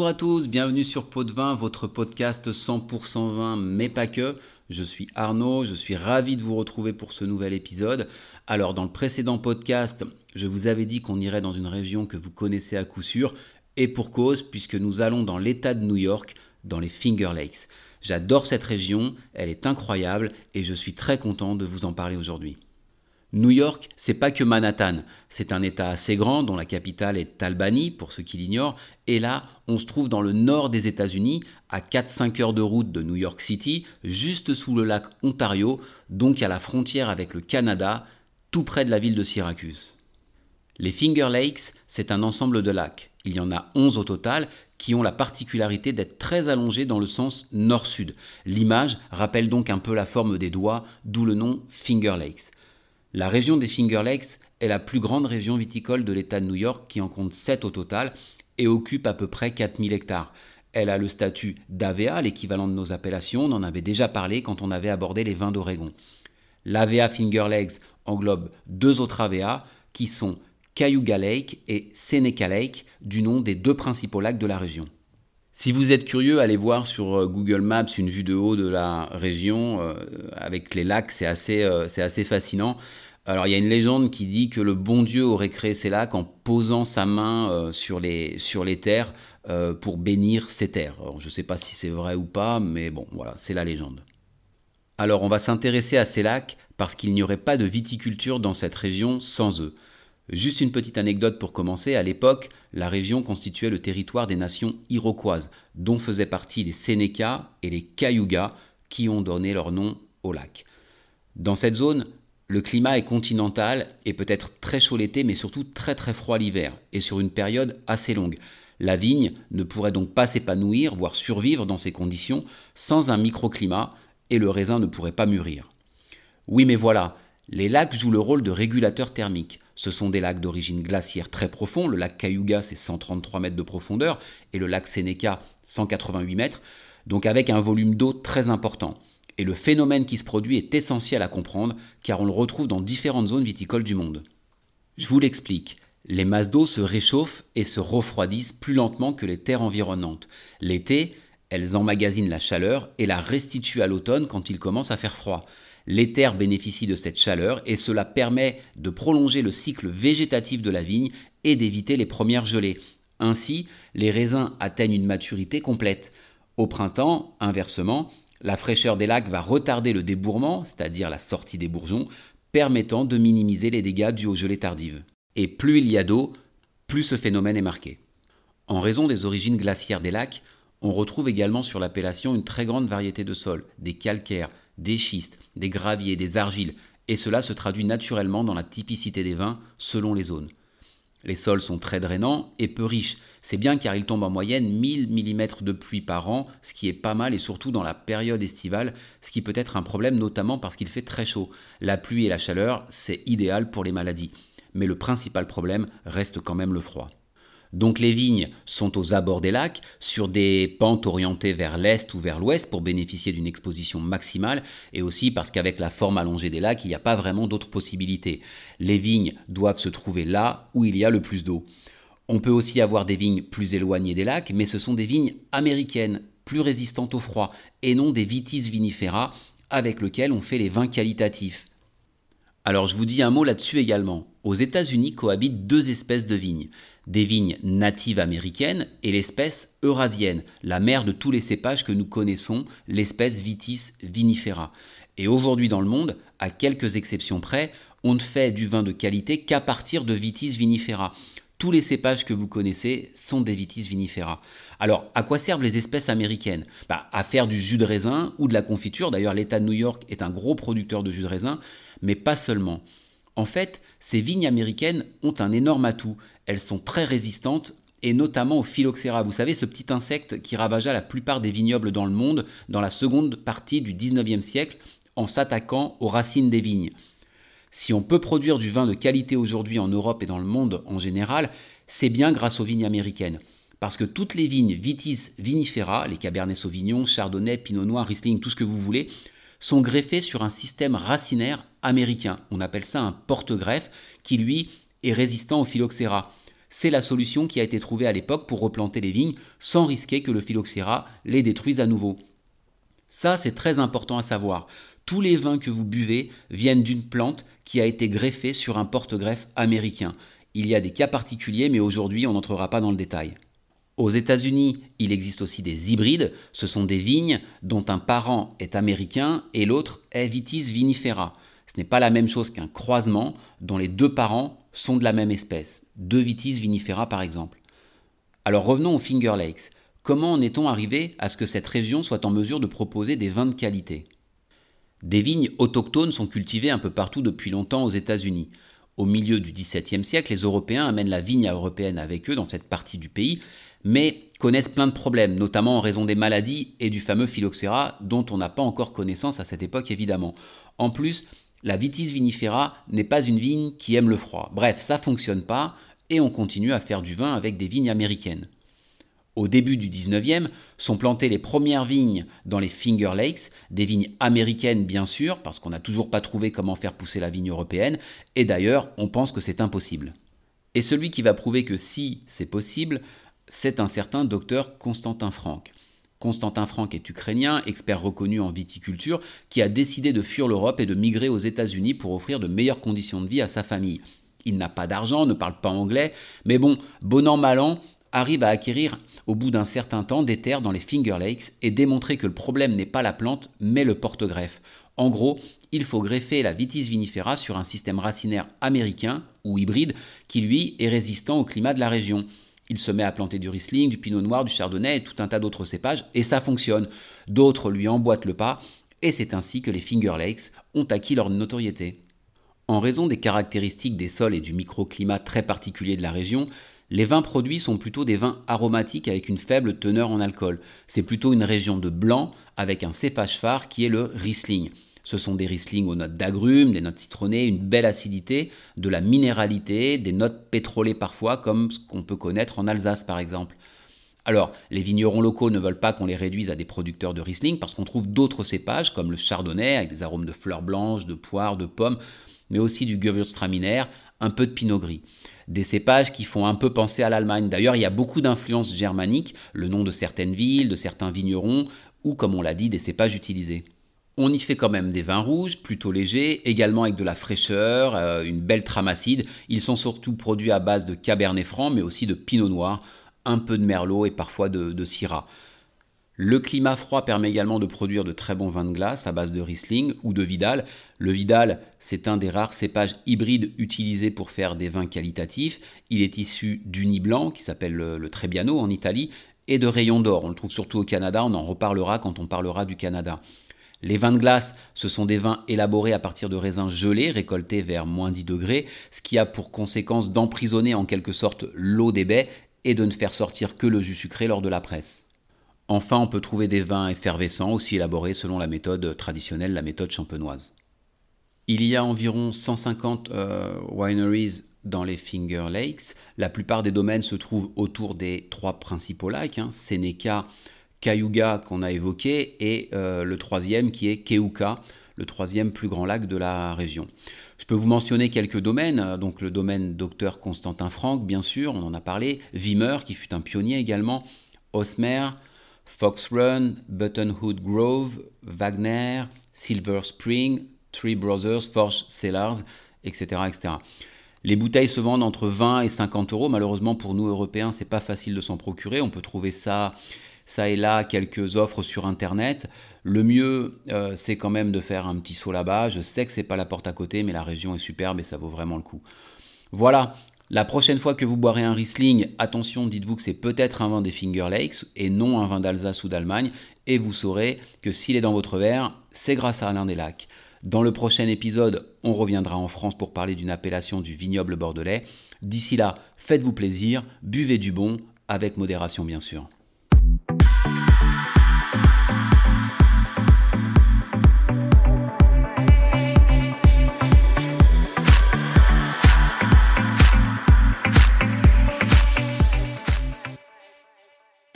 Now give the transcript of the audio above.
Bonjour à tous, bienvenue sur Pot de Vin, votre podcast 100% vin, mais pas que. Je suis Arnaud, je suis ravi de vous retrouver pour ce nouvel épisode. Alors, dans le précédent podcast, je vous avais dit qu'on irait dans une région que vous connaissez à coup sûr, et pour cause, puisque nous allons dans l'État de New York, dans les Finger Lakes. J'adore cette région, elle est incroyable, et je suis très content de vous en parler aujourd'hui. New York, c'est pas que Manhattan. C'est un État assez grand dont la capitale est Albany, pour ceux qui l'ignorent. Et là, on se trouve dans le nord des États-Unis, à 4-5 heures de route de New York City, juste sous le lac Ontario, donc à la frontière avec le Canada, tout près de la ville de Syracuse. Les Finger Lakes, c'est un ensemble de lacs. Il y en a 11 au total qui ont la particularité d'être très allongés dans le sens nord-sud. L'image rappelle donc un peu la forme des doigts, d'où le nom Finger Lakes. La région des Finger Lakes est la plus grande région viticole de l'État de New York qui en compte 7 au total et occupe à peu près 4000 hectares. Elle a le statut d'AVA, l'équivalent de nos appellations, on en avait déjà parlé quand on avait abordé les vins d'Oregon. L'AVA Finger Lakes englobe deux autres AVA qui sont Cayuga Lake et Seneca Lake, du nom des deux principaux lacs de la région. Si vous êtes curieux, allez voir sur euh, Google Maps une vue de haut de la région euh, avec les lacs, c'est assez, euh, c'est assez fascinant. Alors il y a une légende qui dit que le bon Dieu aurait créé ces lacs en posant sa main sur, les, sur les terres pour bénir ces terres. je ne sais pas si c'est vrai ou pas, mais bon, voilà, c'est la légende. Alors on va s'intéresser à ces lacs parce qu'il n'y aurait pas de viticulture dans cette région sans eux. Juste une petite anecdote pour commencer, à l'époque, la région constituait le territoire des nations iroquoises, dont faisaient partie les Sénéca et les Cayugas, qui ont donné leur nom au lac. Dans cette zone, le climat est continental et peut être très chaud l'été, mais surtout très très froid l'hiver, et sur une période assez longue. La vigne ne pourrait donc pas s'épanouir, voire survivre dans ces conditions, sans un microclimat, et le raisin ne pourrait pas mûrir. Oui, mais voilà, les lacs jouent le rôle de régulateur thermique. Ce sont des lacs d'origine glaciaire très profonds. Le lac Cayuga, c'est 133 mètres de profondeur, et le lac Seneca, 188 mètres, donc avec un volume d'eau très important. Et le phénomène qui se produit est essentiel à comprendre, car on le retrouve dans différentes zones viticoles du monde. Je vous l'explique. Les masses d'eau se réchauffent et se refroidissent plus lentement que les terres environnantes. L'été, elles emmagasinent la chaleur et la restituent à l'automne quand il commence à faire froid. Les terres bénéficient de cette chaleur et cela permet de prolonger le cycle végétatif de la vigne et d'éviter les premières gelées. Ainsi, les raisins atteignent une maturité complète. Au printemps, inversement, la fraîcheur des lacs va retarder le débourrement, c'est-à-dire la sortie des bourgeons, permettant de minimiser les dégâts dus aux gelées tardives. Et plus il y a d'eau, plus ce phénomène est marqué. En raison des origines glaciaires des lacs, on retrouve également sur l'appellation une très grande variété de sols, des calcaires, des schistes, des graviers, des argiles, et cela se traduit naturellement dans la typicité des vins selon les zones. Les sols sont très drainants et peu riches. C'est bien car il tombe en moyenne 1000 mm de pluie par an, ce qui est pas mal et surtout dans la période estivale, ce qui peut être un problème notamment parce qu'il fait très chaud. La pluie et la chaleur, c'est idéal pour les maladies. Mais le principal problème reste quand même le froid. Donc les vignes sont aux abords des lacs, sur des pentes orientées vers l'est ou vers l'ouest pour bénéficier d'une exposition maximale, et aussi parce qu'avec la forme allongée des lacs, il n'y a pas vraiment d'autres possibilités. Les vignes doivent se trouver là où il y a le plus d'eau. On peut aussi avoir des vignes plus éloignées des lacs, mais ce sont des vignes américaines, plus résistantes au froid, et non des vitis vinifera avec lesquelles on fait les vins qualitatifs. Alors je vous dis un mot là-dessus également. Aux États-Unis cohabitent deux espèces de vignes des vignes natives américaines et l'espèce eurasienne, la mère de tous les cépages que nous connaissons, l'espèce Vitis vinifera. Et aujourd'hui dans le monde, à quelques exceptions près, on ne fait du vin de qualité qu'à partir de Vitis vinifera. Tous les cépages que vous connaissez sont des Vitis vinifera. Alors, à quoi servent les espèces américaines? Bah, À faire du jus de raisin ou de la confiture. D'ailleurs, l'État de New York est un gros producteur de jus de raisin, mais pas seulement. En fait, ces vignes américaines ont un énorme atout. Elles sont très résistantes et notamment au phylloxéra. Vous savez, ce petit insecte qui ravagea la plupart des vignobles dans le monde dans la seconde partie du 19e siècle en s'attaquant aux racines des vignes. Si on peut produire du vin de qualité aujourd'hui en Europe et dans le monde en général, c'est bien grâce aux vignes américaines. Parce que toutes les vignes Vitis vinifera, les Cabernet Sauvignon, Chardonnay, Pinot Noir, Riesling, tout ce que vous voulez, sont greffées sur un système racinaire américain. On appelle ça un porte-greffe qui, lui, est résistant au phylloxéra. c'est la solution qui a été trouvée à l'époque pour replanter les vignes sans risquer que le phylloxéra les détruise à nouveau. Ça, c'est très important à savoir. Tous les vins que vous buvez viennent d'une plante qui a été greffée sur un porte-greffe américain. Il y a des cas particuliers, mais aujourd'hui, on n'entrera pas dans le détail. Aux États-Unis, il existe aussi des hybrides. Ce sont des vignes dont un parent est américain et l'autre est Vitis vinifera. Ce n'est pas la même chose qu'un croisement dont les deux parents sont de la même espèce. Deux Vitis vinifera par exemple. Alors revenons aux Finger Lakes. Comment en est-on arrivé à ce que cette région soit en mesure de proposer des vins de qualité? Des vignes autochtones sont cultivées un peu partout depuis longtemps aux États-Unis. Au milieu du XVIIe siècle, les Européens amènent la vigne européenne avec eux dans cette partie du pays, mais connaissent plein de problèmes, notamment en raison des maladies et du fameux phylloxéra dont on n'a pas encore connaissance à cette époque évidemment. En plus, la vitis vinifera n'est pas une vigne qui aime le froid. Bref, ça fonctionne pas et on continue à faire du vin avec des vignes américaines. Au début du 19e, sont plantées les premières vignes dans les Finger Lakes, des vignes américaines bien sûr, parce qu'on n'a toujours pas trouvé comment faire pousser la vigne européenne, et d'ailleurs on pense que c'est impossible. Et celui qui va prouver que si c'est possible, c'est un certain docteur Constantin Franck. Constantin Franck est ukrainien, expert reconnu en viticulture, qui a décidé de fuir l'Europe et de migrer aux États-Unis pour offrir de meilleures conditions de vie à sa famille. Il n'a pas d'argent, ne parle pas anglais, mais bon, bon an mal an, arrive à acquérir au bout d'un certain temps des terres dans les Finger Lakes et démontrer que le problème n'est pas la plante mais le porte-greffe. En gros, il faut greffer la Vitis vinifera sur un système racinaire américain ou hybride qui lui est résistant au climat de la région. Il se met à planter du Riesling, du Pinot Noir, du Chardonnay et tout un tas d'autres cépages et ça fonctionne. D'autres lui emboîtent le pas et c'est ainsi que les Finger Lakes ont acquis leur notoriété. En raison des caractéristiques des sols et du microclimat très particulier de la région, les vins produits sont plutôt des vins aromatiques avec une faible teneur en alcool. C'est plutôt une région de blanc avec un cépage phare qui est le Riesling. Ce sont des Riesling aux notes d'agrumes, des notes citronnées, une belle acidité, de la minéralité, des notes pétrolées parfois, comme ce qu'on peut connaître en Alsace par exemple. Alors, les vignerons locaux ne veulent pas qu'on les réduise à des producteurs de Riesling parce qu'on trouve d'autres cépages comme le chardonnay avec des arômes de fleurs blanches, de poires, de pommes, mais aussi du Gewürztraminer, un peu de pinot gris des cépages qui font un peu penser à l'Allemagne. D'ailleurs, il y a beaucoup d'influences germaniques, le nom de certaines villes, de certains vignerons, ou comme on l'a dit, des cépages utilisés. On y fait quand même des vins rouges, plutôt légers, également avec de la fraîcheur, euh, une belle trame acide. Ils sont surtout produits à base de cabernet franc, mais aussi de pinot noir, un peu de merlot et parfois de, de syrah. Le climat froid permet également de produire de très bons vins de glace à base de Riesling ou de Vidal. Le Vidal, c'est un des rares cépages hybrides utilisés pour faire des vins qualitatifs. Il est issu du Nid blanc, qui s'appelle le, Trebbiano en Italie, et de Rayon d'or. On le trouve surtout au Canada, on en reparlera quand on parlera du Canada. Les vins de glace, ce sont des vins élaborés à partir de raisins gelés, récoltés vers moins 10 degrés, ce qui a pour conséquence d'emprisonner en quelque sorte l'eau des baies et de ne faire sortir que le jus sucré lors de la presse. Enfin, on peut trouver des vins effervescents aussi élaborés selon la méthode traditionnelle, la méthode champenoise. Il y a environ 150 euh, wineries dans les Finger Lakes. La plupart des domaines se trouvent autour des trois principaux lacs, hein, Seneca, Cayuga qu'on a évoqué, et euh, le troisième qui est Keuka, le troisième plus grand lac de la région. Je peux vous mentionner quelques domaines, donc le domaine Docteur Constantin Franck, bien sûr, on en a parlé, Wimmer, qui fut un pionnier également, Osmer, Fox Run, Buttonwood Grove, Wagner, Silver Spring, Three Brothers, Forge Cellars, etc., etc. Les bouteilles se vendent entre 20 et 50 euros. Malheureusement pour nous Européens, c'est pas facile de s'en procurer. On peut trouver ça, ça et là, quelques offres sur Internet. Le mieux, euh, c'est quand même de faire un petit saut là-bas. Je sais que c'est pas la porte à côté, mais la région est superbe et ça vaut vraiment le coup. Voilà, la prochaine fois que vous boirez un Riesling, attention, dites-vous que c'est peut-être un vin des Finger Lakes et non un vin d'Alsace ou d'Allemagne, et vous saurez que s'il est dans votre verre, c'est grâce à l'un des lacs. Dans le prochain épisode, on reviendra en France pour parler d'une appellation du vignoble bordelais. D'ici là, faites-vous plaisir, buvez du bon, avec modération bien sûr.